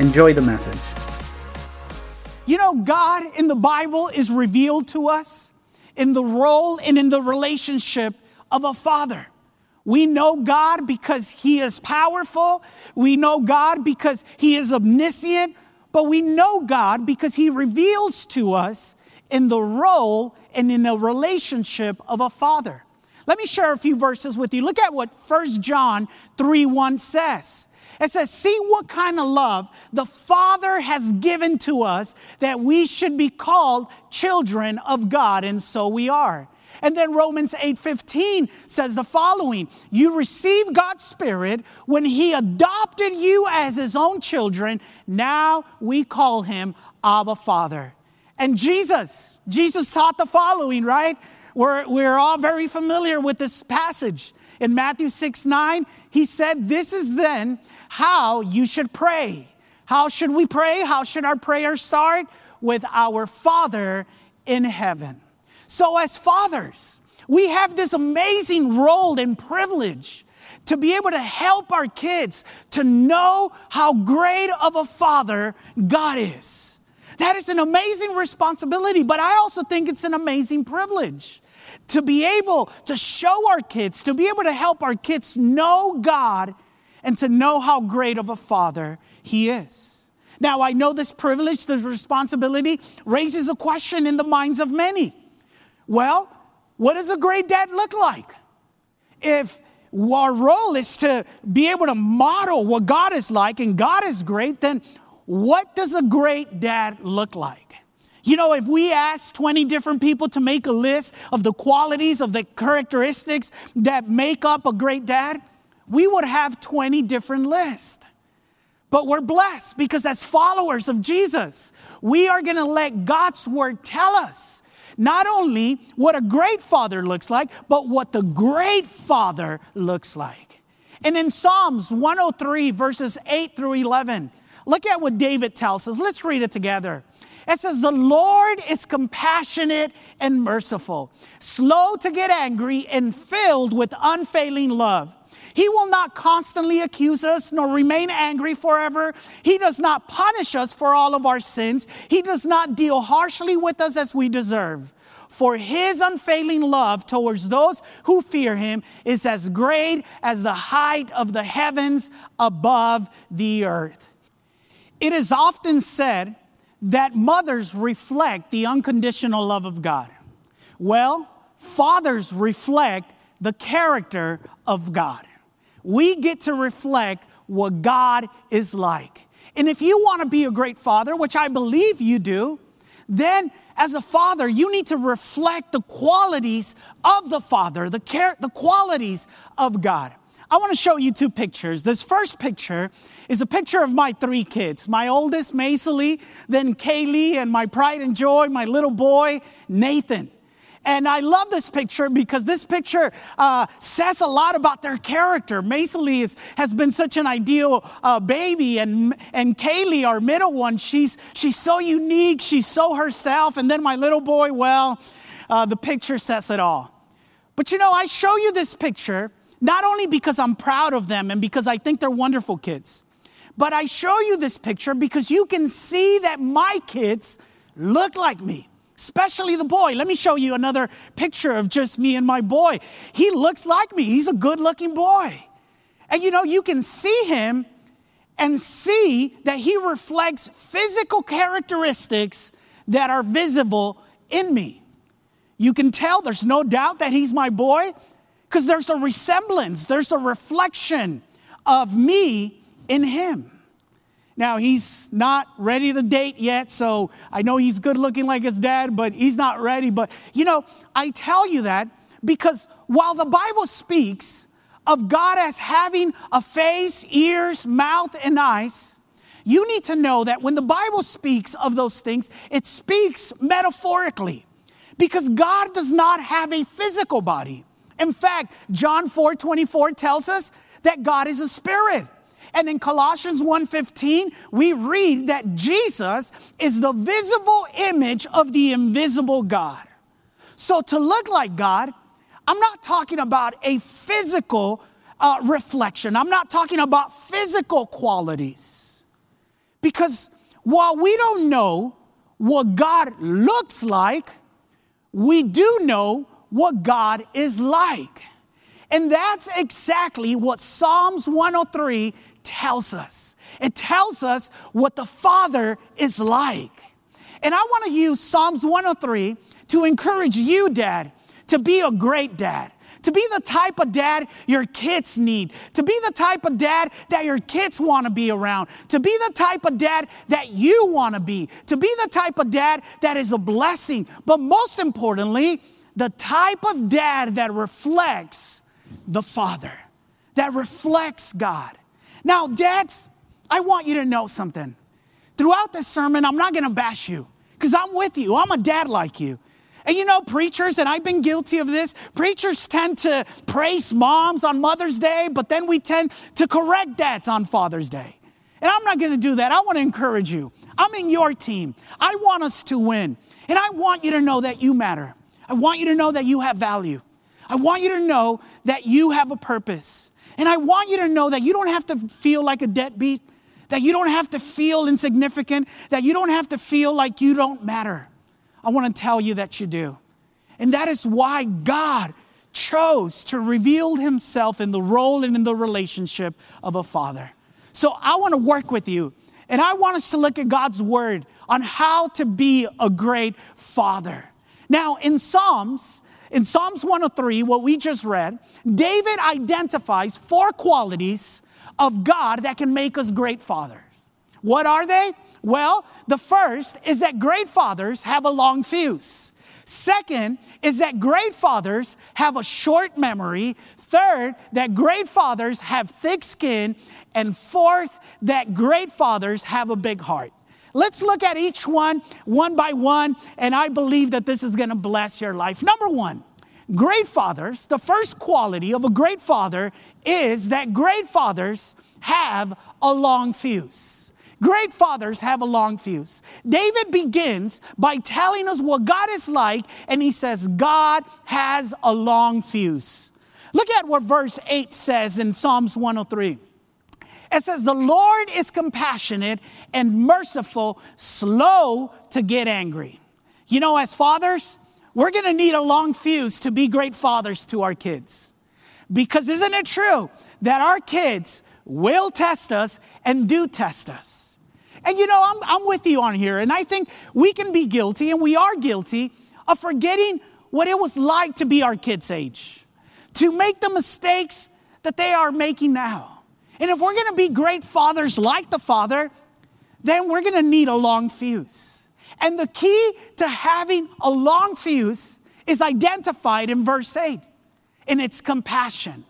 Enjoy the message. You know, God in the Bible is revealed to us in the role and in the relationship of a father. We know God because He is powerful. We know God because He is omniscient. But we know God because He reveals to us in the role and in the relationship of a father. Let me share a few verses with you. Look at what 1 John 3 1 says. It says, See what kind of love the Father has given to us that we should be called children of God, and so we are. And then Romans 8:15 says the following, you received God's spirit when he adopted you as his own children, now we call him Abba Father. And Jesus, Jesus taught the following, right? We're, we're all very familiar with this passage. In Matthew 6 9, he said, This is then how you should pray. How should we pray? How should our prayer start? With our Father in heaven. So, as fathers, we have this amazing role and privilege to be able to help our kids to know how great of a father God is. That is an amazing responsibility, but I also think it's an amazing privilege to be able to show our kids, to be able to help our kids know God and to know how great of a father He is. Now, I know this privilege, this responsibility raises a question in the minds of many. Well, what does a great dad look like? If our role is to be able to model what God is like and God is great, then what does a great dad look like? You know, if we ask 20 different people to make a list of the qualities, of the characteristics that make up a great dad, we would have 20 different lists. But we're blessed because as followers of Jesus, we are going to let God's word tell us not only what a great father looks like, but what the great father looks like. And in Psalms 103, verses 8 through 11, Look at what David tells us. Let's read it together. It says, The Lord is compassionate and merciful, slow to get angry, and filled with unfailing love. He will not constantly accuse us nor remain angry forever. He does not punish us for all of our sins. He does not deal harshly with us as we deserve. For his unfailing love towards those who fear him is as great as the height of the heavens above the earth. It is often said that mothers reflect the unconditional love of God. Well, fathers reflect the character of God. We get to reflect what God is like. And if you want to be a great father, which I believe you do, then as a father, you need to reflect the qualities of the father, the, care, the qualities of God. I want to show you two pictures. This first picture is a picture of my three kids my oldest, Maisily, then Kaylee, and my pride and joy, my little boy, Nathan. And I love this picture because this picture uh, says a lot about their character. Maisily is, has been such an ideal uh, baby, and, and Kaylee, our middle one, she's, she's so unique, she's so herself. And then my little boy, well, uh, the picture says it all. But you know, I show you this picture not only because I'm proud of them and because I think they're wonderful kids, but I show you this picture because you can see that my kids look like me, especially the boy. Let me show you another picture of just me and my boy. He looks like me, he's a good looking boy. And you know, you can see him and see that he reflects physical characteristics that are visible in me. You can tell there's no doubt that he's my boy because there's a resemblance, there's a reflection of me in him. Now, he's not ready to date yet, so I know he's good looking like his dad, but he's not ready. But, you know, I tell you that because while the Bible speaks of God as having a face, ears, mouth, and eyes, you need to know that when the Bible speaks of those things, it speaks metaphorically because God does not have a physical body. In fact, John 4 24 tells us that God is a spirit. And in Colossians 1:15, we read that Jesus is the visible image of the invisible God. So to look like God, I'm not talking about a physical uh, reflection. I'm not talking about physical qualities. Because while we don't know what God looks like, we do know what God is like. And that's exactly what Psalms 103 tells us. It tells us what the Father is like. And I want to use Psalms 103 to encourage you, Dad, to be a great dad to be the type of dad your kids need, to be the type of dad that your kids want to be around, to be the type of dad that you want to be, to be the type of dad that is a blessing, but most importantly, the type of dad that reflects the Father, that reflects God. Now, dads, I want you to know something. Throughout this sermon, I'm not going to bash you because I'm with you. I'm a dad like you. And you know, preachers, and I've been guilty of this, preachers tend to praise moms on Mother's Day, but then we tend to correct dads on Father's Day. And I'm not to do that. I want to encourage you. I'm in your team. I want us to win. And I want you to know that you matter. I want you to know that you have value. I want you to know that you have a purpose. And I want you to know that you don't have to feel like a deadbeat, that you don't have to feel insignificant, that you don't have to feel like you don't matter. I want to tell you that you do. And that is why God chose to reveal himself in the role and in the relationship of a father. So I want to work with you and I want us to look at God's word on how to be a great father. Now, in Psalms, in Psalms 103, what we just read, David identifies four qualities of God that can make us great fathers. What are they? Well, the first is that great fathers have a long fuse. Second is that great fathers have a short memory. Third, that great fathers have thick skin. And fourth, that great fathers have a big heart. Let's look at each one one by one, and I believe that this is to bless your life. Number one, great fathers, the first quality of a great father is that great fathers have a long fuse. Great fathers have a long fuse. David begins by telling us what God is like, and he says, God has a long fuse. Look at what verse 8 says in Psalms 103. It says, The Lord is compassionate and merciful, slow to get angry. You know, as fathers, we're gonna need a long fuse to be great fathers to our kids. Because isn't it true that our kids will test us and do test us? And you know, I'm, I'm with you on here, and I think we can be guilty, and we are guilty, of forgetting what it was like to be our kids' age, to make the mistakes that they are making now. And if we're gonna be great fathers like the Father, then we're gonna need a long fuse. And the key to having a long fuse is identified in verse 8, and it's compassion.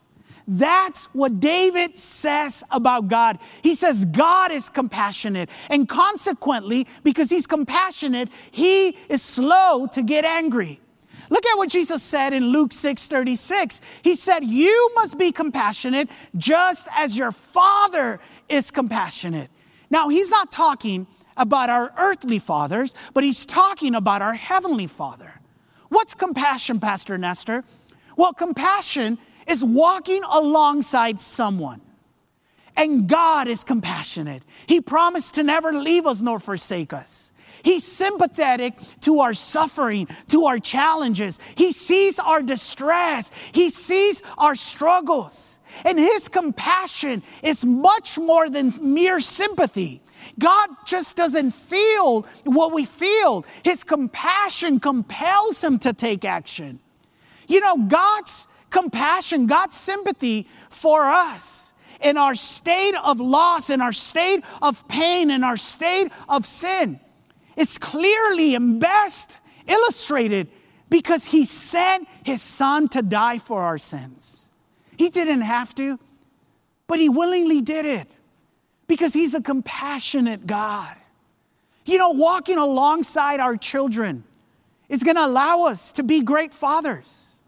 That's what David says about God. He says God is compassionate. And consequently, because he's compassionate, he is slow to get angry. Look at what Jesus said in Luke 6 36. He said, You must be compassionate just as your Father is compassionate. Now, he's not talking about our earthly fathers, but he's talking about our heavenly Father. What's compassion, Pastor Nestor? Well, compassion is walking alongside someone. And God is compassionate. He promised to never leave us nor forsake us. He's sympathetic to our suffering, to our challenges. He sees our distress. He sees our struggles. And His compassion is much more than mere sympathy. God just doesn't feel what we feel. His compassion compels Him to take action. You know, God's compassion, God's sympathy for us in our state of loss, in our state of pain, in our state of sin. It's clearly and best illustrated because he sent his son to die for our sins. He didn't have to, but he willingly did it Because He's a compassionate God. You know, walking alongside our children is going to allow us to be great fathers.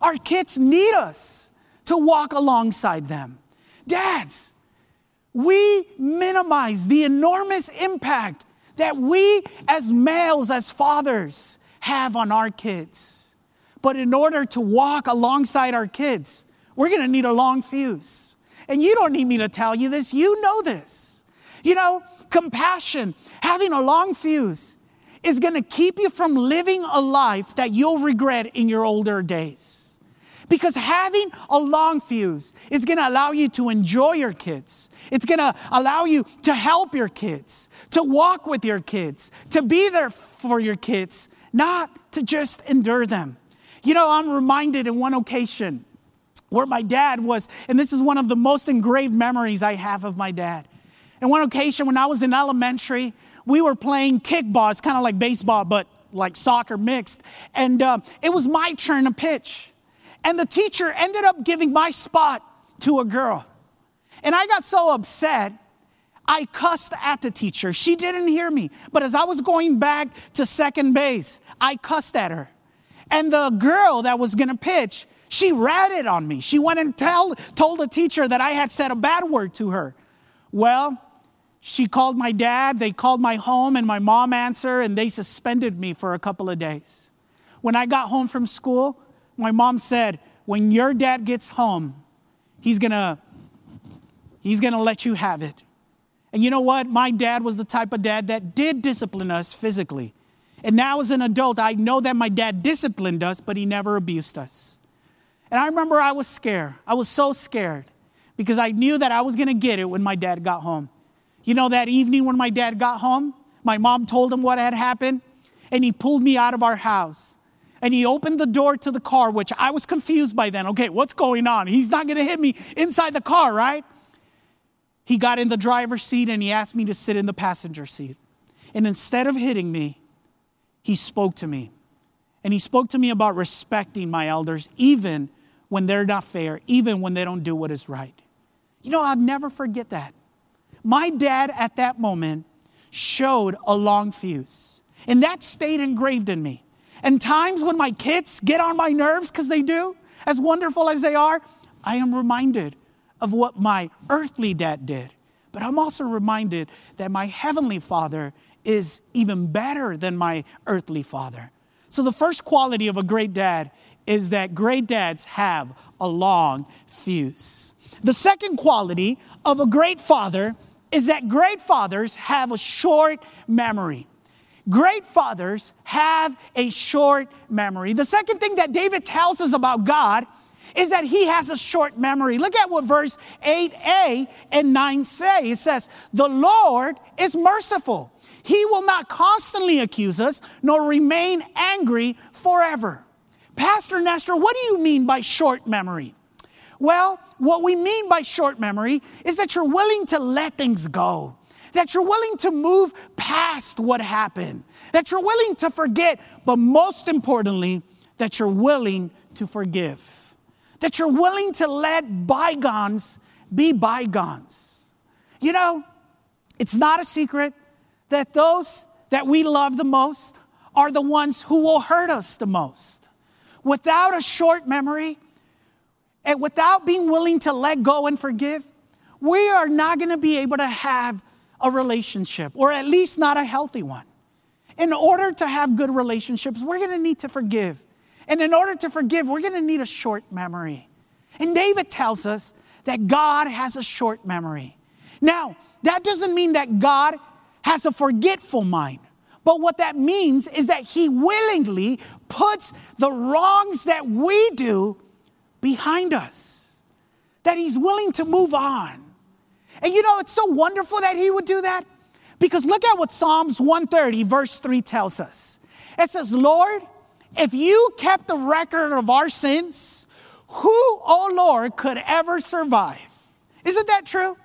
Our kids need us to walk alongside them. Dads, we minimize the enormous impact that we as males, as fathers, have on our kids. But in order to walk alongside our kids, we're gonna need a long fuse. And you don't need me to tell you this, you know this. You know, compassion, having a long fuse, is gonna keep you from living a life that you'll regret in your older days. Because having a long fuse is going to allow you to enjoy your kids. It's going to allow you to help your kids, to walk with your kids, to be there for your kids, not to just endure them. You know, I'm reminded in one occasion where my dad was, and this is one of the most engraved memories I have of my dad. In one occasion when I was in elementary, we were playing kickball. It's kind of like baseball, but like soccer mixed. And uh, it was my turn to pitch. And the teacher ended up giving my spot to a girl. And I got so upset, I cussed at the teacher. She didn't hear me. But as I was going back to second base, I cussed at her. And the girl that was gonna pitch, she ratted on me. She went and tell, told the teacher that I had said a bad word to her. Well, she called my dad, they called my home, and my mom answered, and they suspended me for a couple of days. When I got home from school, my mom said, when your dad gets home, he's gonna, he's gonna let you have it. And you know what? My dad was the type of dad that did discipline us physically. And now as an adult, I know that my dad disciplined us, but he never abused us. And I remember I was scared. I was so scared because I knew that I was gonna get it when my dad got home. You know, that evening when my dad got home, my mom told him what had happened, and he pulled me out of our house and he opened the door to the car, which I was confused by then. Okay, what's going on? He's not gonna hit me inside the car, right? He got in the driver's seat and he asked me to sit in the passenger seat. And instead of hitting me, he spoke to me. And he spoke to me about respecting my elders, even when they're not fair, even when they don't do what is right. You know, I'll never forget that. My dad at that moment showed a long fuse, and that stayed engraved in me. And times when my kids get on my nerves, because they do, as wonderful as they are, I am reminded of what my earthly dad did. But I'm also reminded that my heavenly father is even better than my earthly father. So, the first quality of a great dad is that great dads have a long fuse. The second quality of a great father is that great fathers have a short memory. Great fathers have a short memory. The second thing that David tells us about God is that he has a short memory. Look at what verse 8a and 9 say. It says, The Lord is merciful. He will not constantly accuse us, nor remain angry forever. Pastor Nestor, what do you mean by short memory? Well, what we mean by short memory is that you're willing to let things go that you're willing to move past what happened, that you're willing to forget, but most importantly, that you're willing to forgive, that you're willing to let bygones be bygones. You know, it's not a secret that those that we love the most are the ones who will hurt us the most. Without a short memory, and without being willing to let go and forgive, we are not going to be able to have a relationship, or at least not a healthy one. In order to have good relationships, we're gonna need to forgive. And in order to forgive, we're gonna need a short memory. And David tells us that God has a short memory. Now, that doesn't mean that God has a forgetful mind. But what that means is that he willingly puts the wrongs that we do behind us, that he's willing to move on. And you know, it's so wonderful that he would do that because look at what Psalms 130, verse 3 tells us. It says, Lord, if you kept the record of our sins, who, oh Lord, could ever survive? Isn't that true?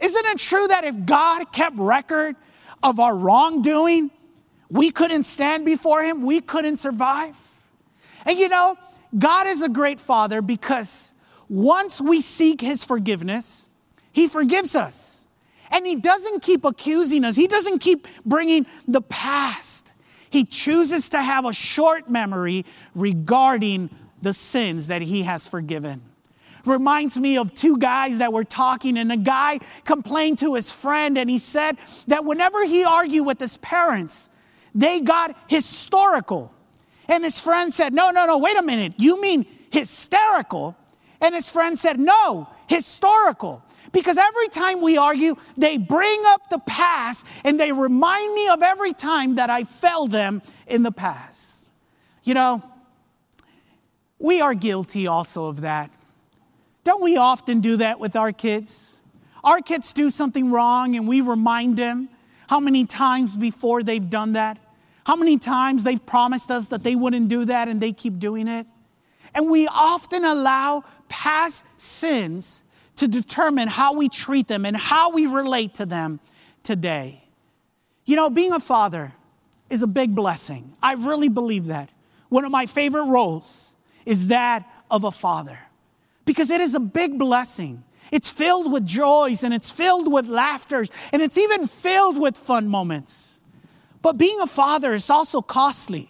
Isn't it true that if God kept record of our wrongdoing, we couldn't stand before Him, we couldn't survive? And you know, God is a great Father because once we seek His forgiveness, he forgives us. And he doesn't keep accusing us, he doesn't keep bringing the past. He chooses to have a short memory regarding the sins that he has forgiven. Reminds me of two guys that were talking, and a guy complained to his friend, and he said that whenever he argued with his parents, they got historical. And his friend said, No, no, no, wait a minute. You mean hysterical? And his friend said, No, historical. Because every time we argue, they bring up the past and they remind me of every time that I failed them in the past. You know, we are guilty also of that. Don't we often do that with our kids? Our kids do something wrong and we remind them how many times before they've done that? How many times they've promised us that they wouldn't do that and they keep doing it? And we often allow past sins to determine how we treat them and how we relate to them today. You know, being a father is a big blessing. I really believe that. One of my favorite roles is that of a father because it is a big blessing. It's filled with joys and it's filled with laughters and it's even filled with fun moments. But being a father is also costly.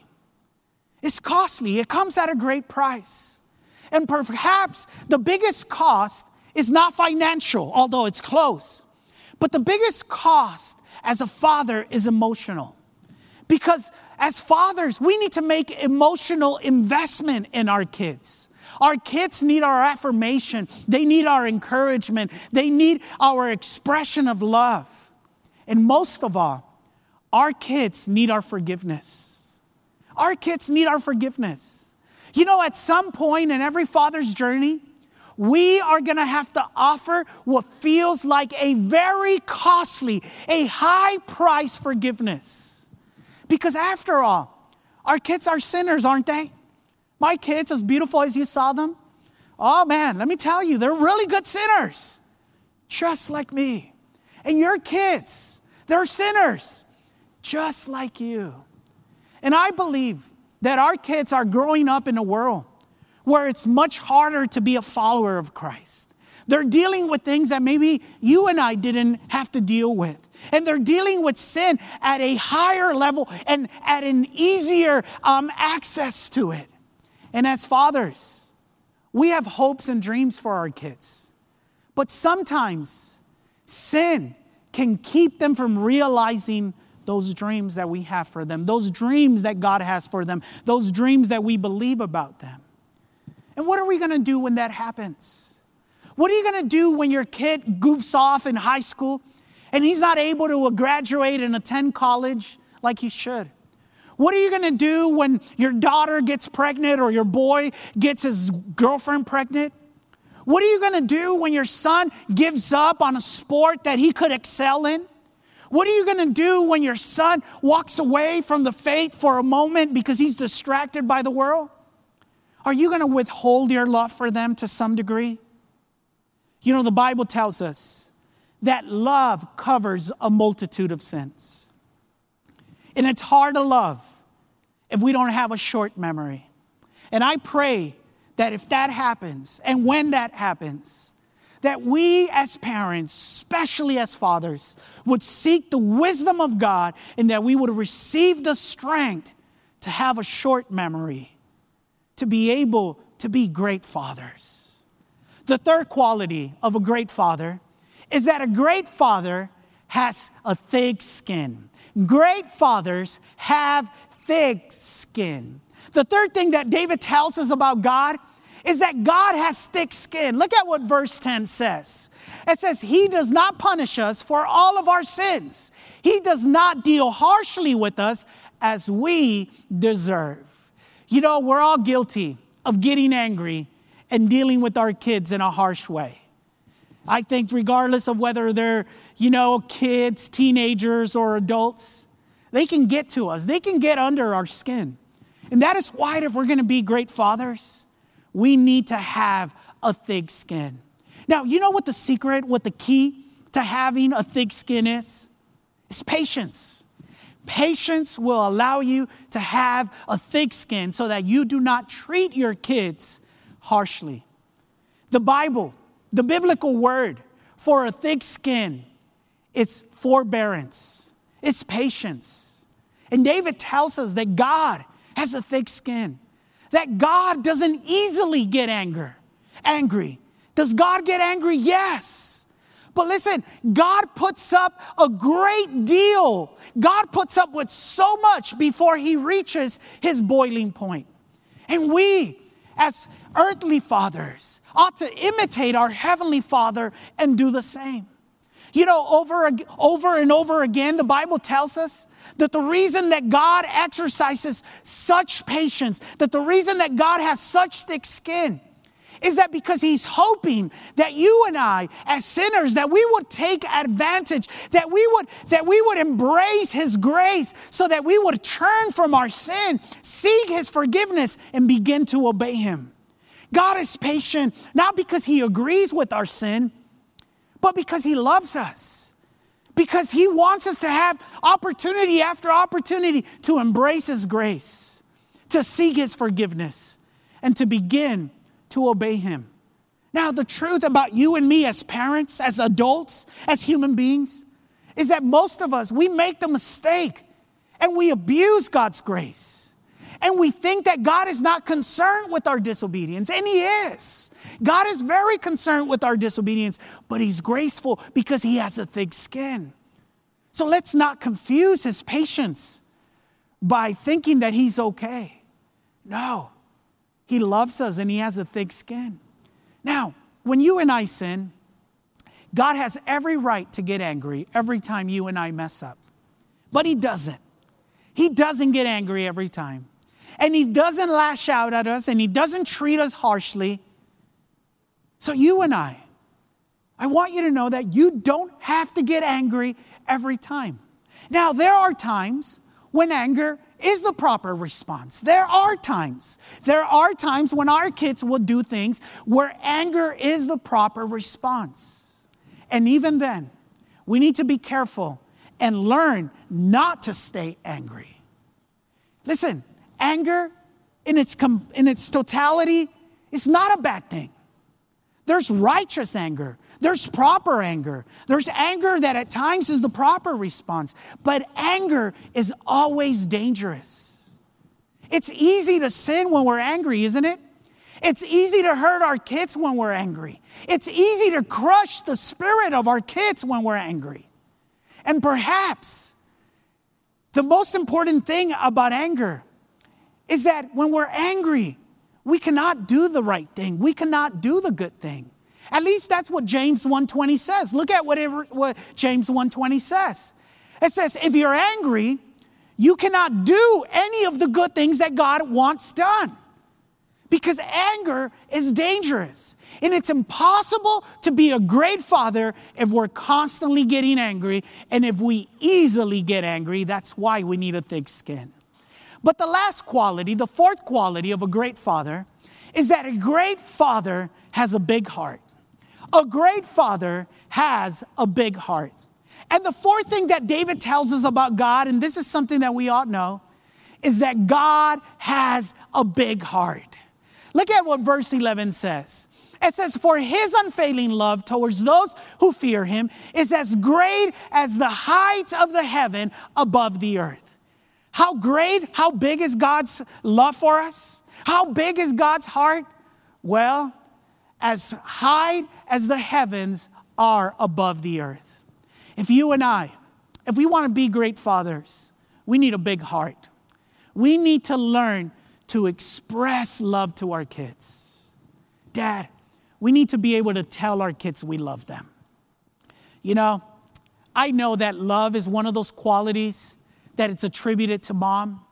It's costly, it comes at a great price. And perhaps the biggest cost is not financial, although it's close. But the biggest cost as a father is emotional. Because as fathers, we need to make emotional investment in our kids. Our kids need our affirmation. They need our encouragement. They need our expression of love. And most of all, our kids need our forgiveness. Our kids need our forgiveness. You know, at some point in every father's journey, we are going to have to offer what feels like a very costly, a high price forgiveness. Because after all, our kids are sinners, aren't they? My kids, as beautiful as you saw them, oh man, let me tell you, they're really good sinners, just like me. And your kids, they're sinners, just like you. And I believe that our kids are growing up in a world where it's much harder to be a follower of Christ. They're dealing with things that maybe you and I didn't have to deal with. And they're dealing with sin at a higher level and at an easier um, access to it. And as fathers, we have hopes and dreams for our kids. But sometimes sin can keep them from realizing those dreams that we have for them, those dreams that God has for them, those dreams that we believe about them. And what are we going to do when that happens? What are you going to do when your kid goofs off in high school and he's not able to graduate and attend college like he should? What are you going to do when your daughter gets pregnant or your boy gets his girlfriend pregnant? What are you going to do when your son gives up on a sport that he could excel in? What are you going to do when your son walks away from the faith for a moment because he's distracted by the world? Are you going to withhold your love for them to some degree? You know, the Bible tells us that love covers a multitude of sins. And it's hard to love if we don't have a short memory. And I pray that if that happens, and when that happens, that we as parents, especially as fathers, would seek the wisdom of God and that we would receive the strength to have a short memory, to be able to be great fathers. The third quality of a great father is that a great father has a thick skin. Great fathers have thick skin. The third thing that David tells us about God is that God has thick skin. Look at what verse 10 says. It says, He does not punish us for all of our sins, He does not deal harshly with us as we deserve. You know, we're all guilty of getting angry and dealing with our kids in a harsh way. I think, regardless of whether they're, you know, kids, teenagers, or adults, they can get to us, they can get under our skin. And that is why, if we're to be great fathers, we need to have a thick skin. Now, you know what the secret, what the key to having a thick skin is? It's patience. Patience will allow you to have a thick skin so that you do not treat your kids harshly. The Bible, the biblical word for a thick skin, it's forbearance, it's patience. And David tells us that God has a thick skin, that God doesn't easily get anger, angry. Does God get angry? Yes. But listen, God puts up a great deal. God puts up with so much before he reaches his boiling point. And we, as earthly fathers, ought to imitate our heavenly Father and do the same. You know, over, over and over again, the Bible tells us that the reason that God exercises such patience, that the reason that God has such thick skin, is that because he's hoping that you and I as sinners that we would take advantage that we would that we would embrace his grace so that we would turn from our sin seek his forgiveness and begin to obey him. God is patient not because he agrees with our sin but because he loves us because he wants us to have opportunity after opportunity to embrace his grace to seek his forgiveness and to begin to obey him. Now, the truth about you and me as parents, as adults, as human beings, is that most of us, we make the mistake and we abuse God's grace. And we think that God is not concerned with our disobedience, and He is. God is very concerned with our disobedience, but He's graceful because He has a thick skin. So let's not confuse His patience by thinking that He's okay. No, he loves us and He has a thick skin. Now, when you and I sin, God has every right to get angry every time you and I mess up. But He doesn't. He doesn't get angry every time. And He doesn't lash out at us and He doesn't treat us harshly. So, you and I, I want you to know that you don't have to get angry every time. Now, there are times when anger is the proper response. There are times, there are times when our kids will do things where anger is the proper response. And even then, we need to be careful and learn not to stay angry. Listen, anger in its, com- in its totality is not a bad thing. There's righteous anger, there's proper anger. There's anger that at times is the proper response, but anger is always dangerous. It's easy to sin when we're angry, isn't it? It's easy to hurt our kids when we're angry. It's easy to crush the spirit of our kids when we're angry. And perhaps the most important thing about anger is that when we're angry, we cannot do the right thing. We cannot do the good thing. At least that's what James 1:20 says. Look at whatever what James 1:20 says. It says, if you're angry, you cannot do any of the good things that God wants done. Because anger is dangerous. And it's impossible to be a great father if we're constantly getting angry. And if we easily get angry, that's why we need a thick skin. But the last quality, the fourth quality of a great father, is that a great father has a big heart. A great father has a big heart. And the fourth thing that David tells us about God, and this is something that we ought to know, is that God has a big heart. Look at what verse 11 says. It says, For his unfailing love towards those who fear him is as great as the height of the heaven above the earth. How great, how big is God's love for us? How big is God's heart? Well, as high as the heavens are above the earth. If you and I, if we want to be great fathers, we need a big heart. We need to learn to express love to our kids. Dad, we need to be able to tell our kids we love them. You know, I know that love is one of those qualities that it's attributed to mom.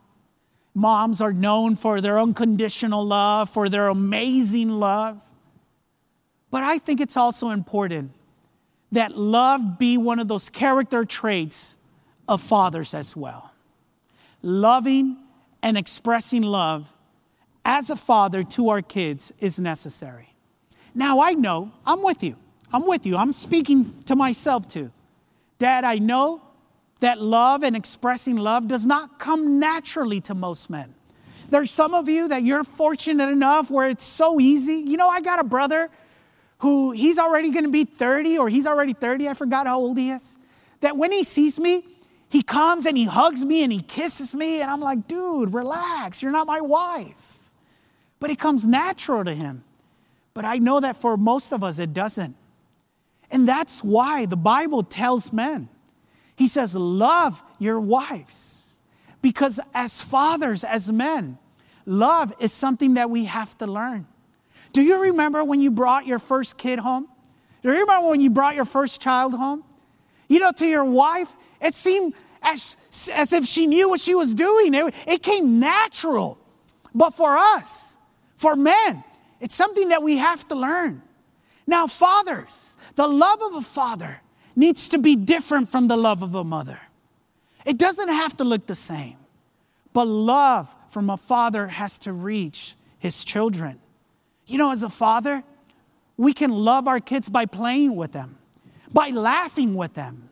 Moms are known for their unconditional love, for their amazing love. But I think it's also important that love be one of those character traits of fathers as well. Loving and expressing love as a father to our kids is necessary. Now, I know, I'm with you. I'm with you. I'm speaking to myself too. Dad, I know that love and expressing love does not come naturally to most men. There's some of you that you're fortunate enough where it's so easy. You know, I got a brother who he's already going to be 30 or he's already 30, I forgot how old he is, that when he sees me, he comes and he hugs me and he kisses me, and I'm like, dude, relax, you're not my wife. But it comes natural to him. But I know that for most of us, it doesn't. And that's why the Bible tells men, He says, love your wives. Because as fathers, as men, love is something that we have to learn. Do you remember when you brought your first kid home? Do you remember when you brought your first child home? You know, to your wife, it seemed as, as if she knew what she was doing. It, it came natural. But for us, for men, it's something that we have to learn. Now, fathers, the love of a father needs to be different from the love of a mother. It doesn't have to look the same, but love from a father has to reach his children. You know, as a father, we can love our kids by playing with them, by laughing with them,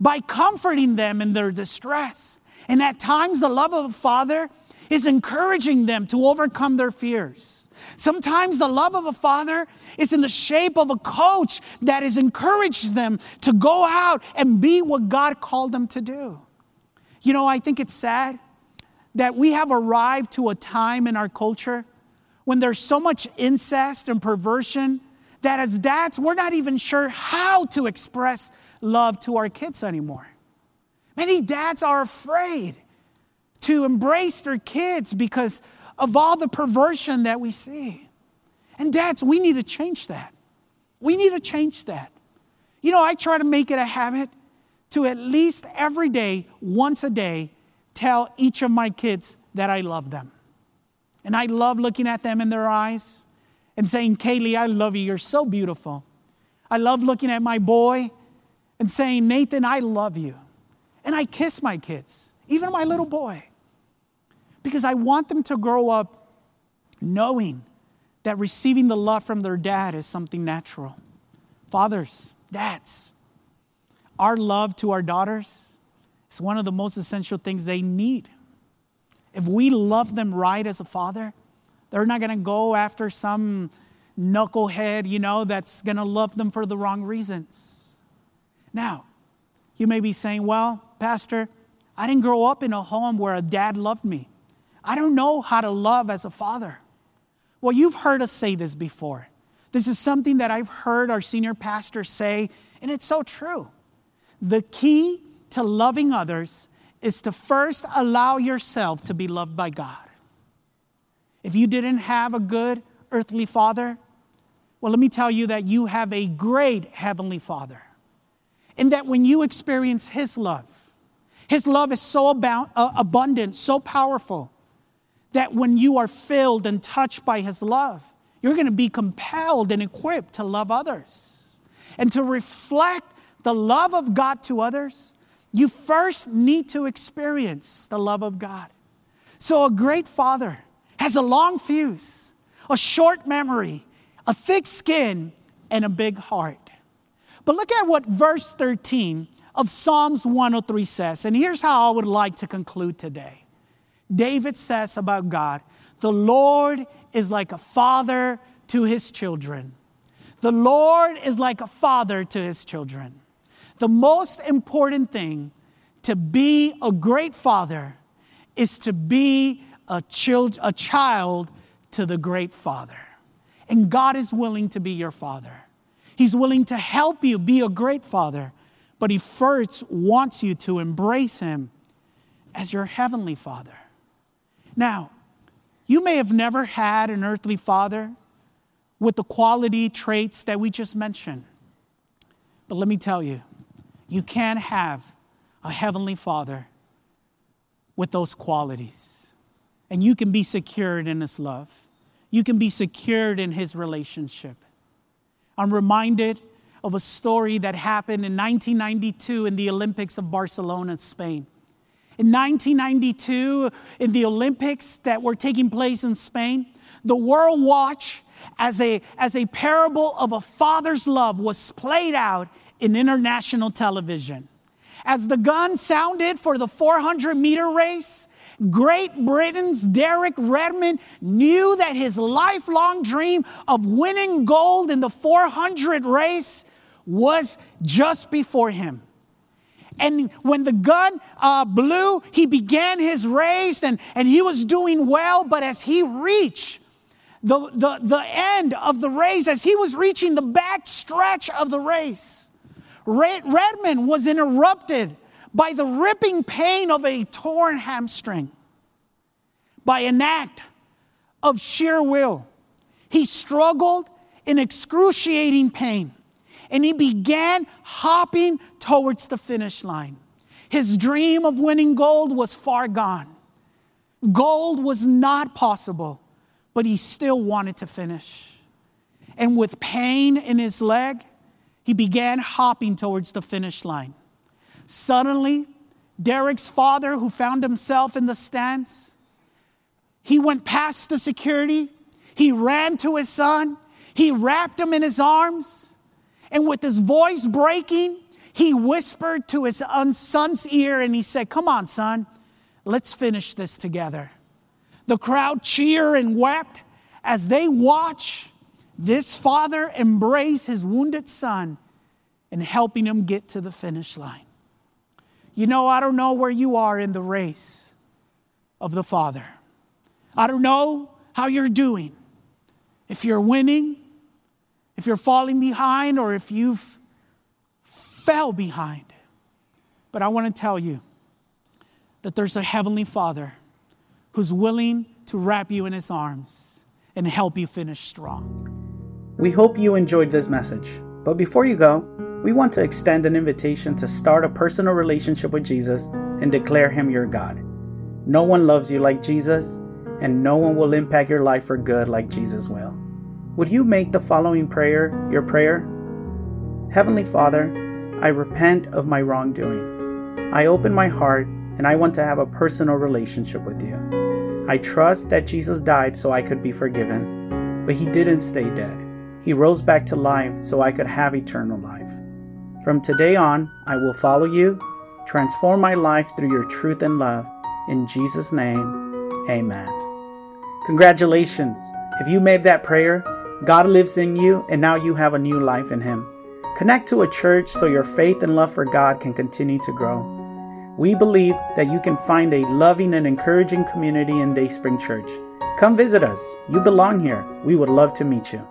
by comforting them in their distress. And at times, the love of a father is encouraging them to overcome their fears. Sometimes the love of a father is in the shape of a coach that has encouraged them to go out and be what God called them to do. You know, I think it's sad that we have arrived to a time in our culture when there's so much incest and perversion that as dads, we're not even sure how to express love to our kids anymore. Many dads are afraid to embrace their kids because of all the perversion that we see. And dads, we need to change that. We need to change that. You know, I try to make it a habit to at least every day, once a day, tell each of my kids that I love them. And I love looking at them in their eyes and saying, Kaylee, I love you. You're so beautiful. I love looking at my boy and saying, Nathan, I love you. And I kiss my kids, even my little boy, because I want them to grow up knowing that receiving the love from their dad is something natural. Fathers, dads, our love to our daughters is one of the most essential things they need. If we love them right as a father, they're not to go after some knucklehead, you know, that's to love them for the wrong reasons. Now, you may be saying, well, Pastor, I didn't grow up in a home where a dad loved me. I don't know how to love as a father. Well, you've heard us say this before. This is something that I've heard our senior pastor say, and it's so true. The key to loving others is to first allow yourself to be loved by God. If you didn't have a good earthly father, well, let me tell you that you have a great heavenly father. And that when you experience his love, his love is so abound, uh, abundant, so powerful, that when you are filled and touched by his love, you're going to be compelled and equipped to love others and to reflect the love of God to others, you first need to experience the love of God. So, a great father has a long fuse, a short memory, a thick skin, and a big heart. But look at what verse 13 of Psalms 103 says. And here's how I would like to conclude today. David says about God, the Lord is like a father to his children. The Lord is like a father to his children. The most important thing to be a great father is to be a child, a child to the great father. And God is willing to be your father. He's willing to help you be a great father, but He first wants you to embrace Him as your heavenly father. Now, you may have never had an earthly father with the quality traits that we just mentioned. But let me tell you, you can have a heavenly father with those qualities. And you can be secured in his love. You can be secured in his relationship. I'm reminded of a story that happened in 1992 in the Olympics of Barcelona, Spain. In 1992, in the Olympics that were taking place in Spain, the world watch as a, as a parable of a father's love was played out in international television. As the gun sounded for the 400 meter race, Great Britain's Derek Redmond knew that his lifelong dream of winning gold in the 400 race was just before him. And when the gun uh, blew, he began his race and, and he was doing well. But as he reached the, the, the end of the race, as he was reaching the back stretch of the race, Redmond was interrupted by the ripping pain of a torn hamstring. By an act of sheer will, he struggled in excruciating pain and he began hopping towards the finish line. His dream of winning gold was far gone. Gold was not possible, but he still wanted to finish. And with pain in his leg, he began hopping towards the finish line. Suddenly, Derek's father, who found himself in the stands, he went past the security. He ran to his son. He wrapped him in his arms. And with his voice breaking, he whispered to his son's ear and he said, Come on, son, let's finish this together. The crowd cheered and wept as they watch this father embrace his wounded son and helping him get to the finish line. You know, I don't know where you are in the race of the Father. I don't know how you're doing. If you're winning, if you're falling behind, or if you've fell behind. But I want to tell you that there's a heavenly Father who's willing to wrap you in his arms and help you finish strong. We hope you enjoyed this message. But before you go, we want to extend an invitation to start a personal relationship with Jesus and declare him your God. No one loves you like Jesus, and no one will impact your life for good like Jesus will. Would you make the following prayer your prayer? Heavenly Father, I repent of my wrongdoing. I open my heart and I want to have a personal relationship with you. I trust that Jesus died so I could be forgiven, but he didn't stay dead. He rose back to life so I could have eternal life. From today on, I will follow you, transform my life through your truth and love. In Jesus' name, amen. Congratulations! If you made that prayer, God lives in you and now you have a new life in Him. Connect to a church so your faith and love for God can continue to grow. We believe that you can find a loving and encouraging community in Dayspring Church. Come visit us. You belong here. We would love to meet you.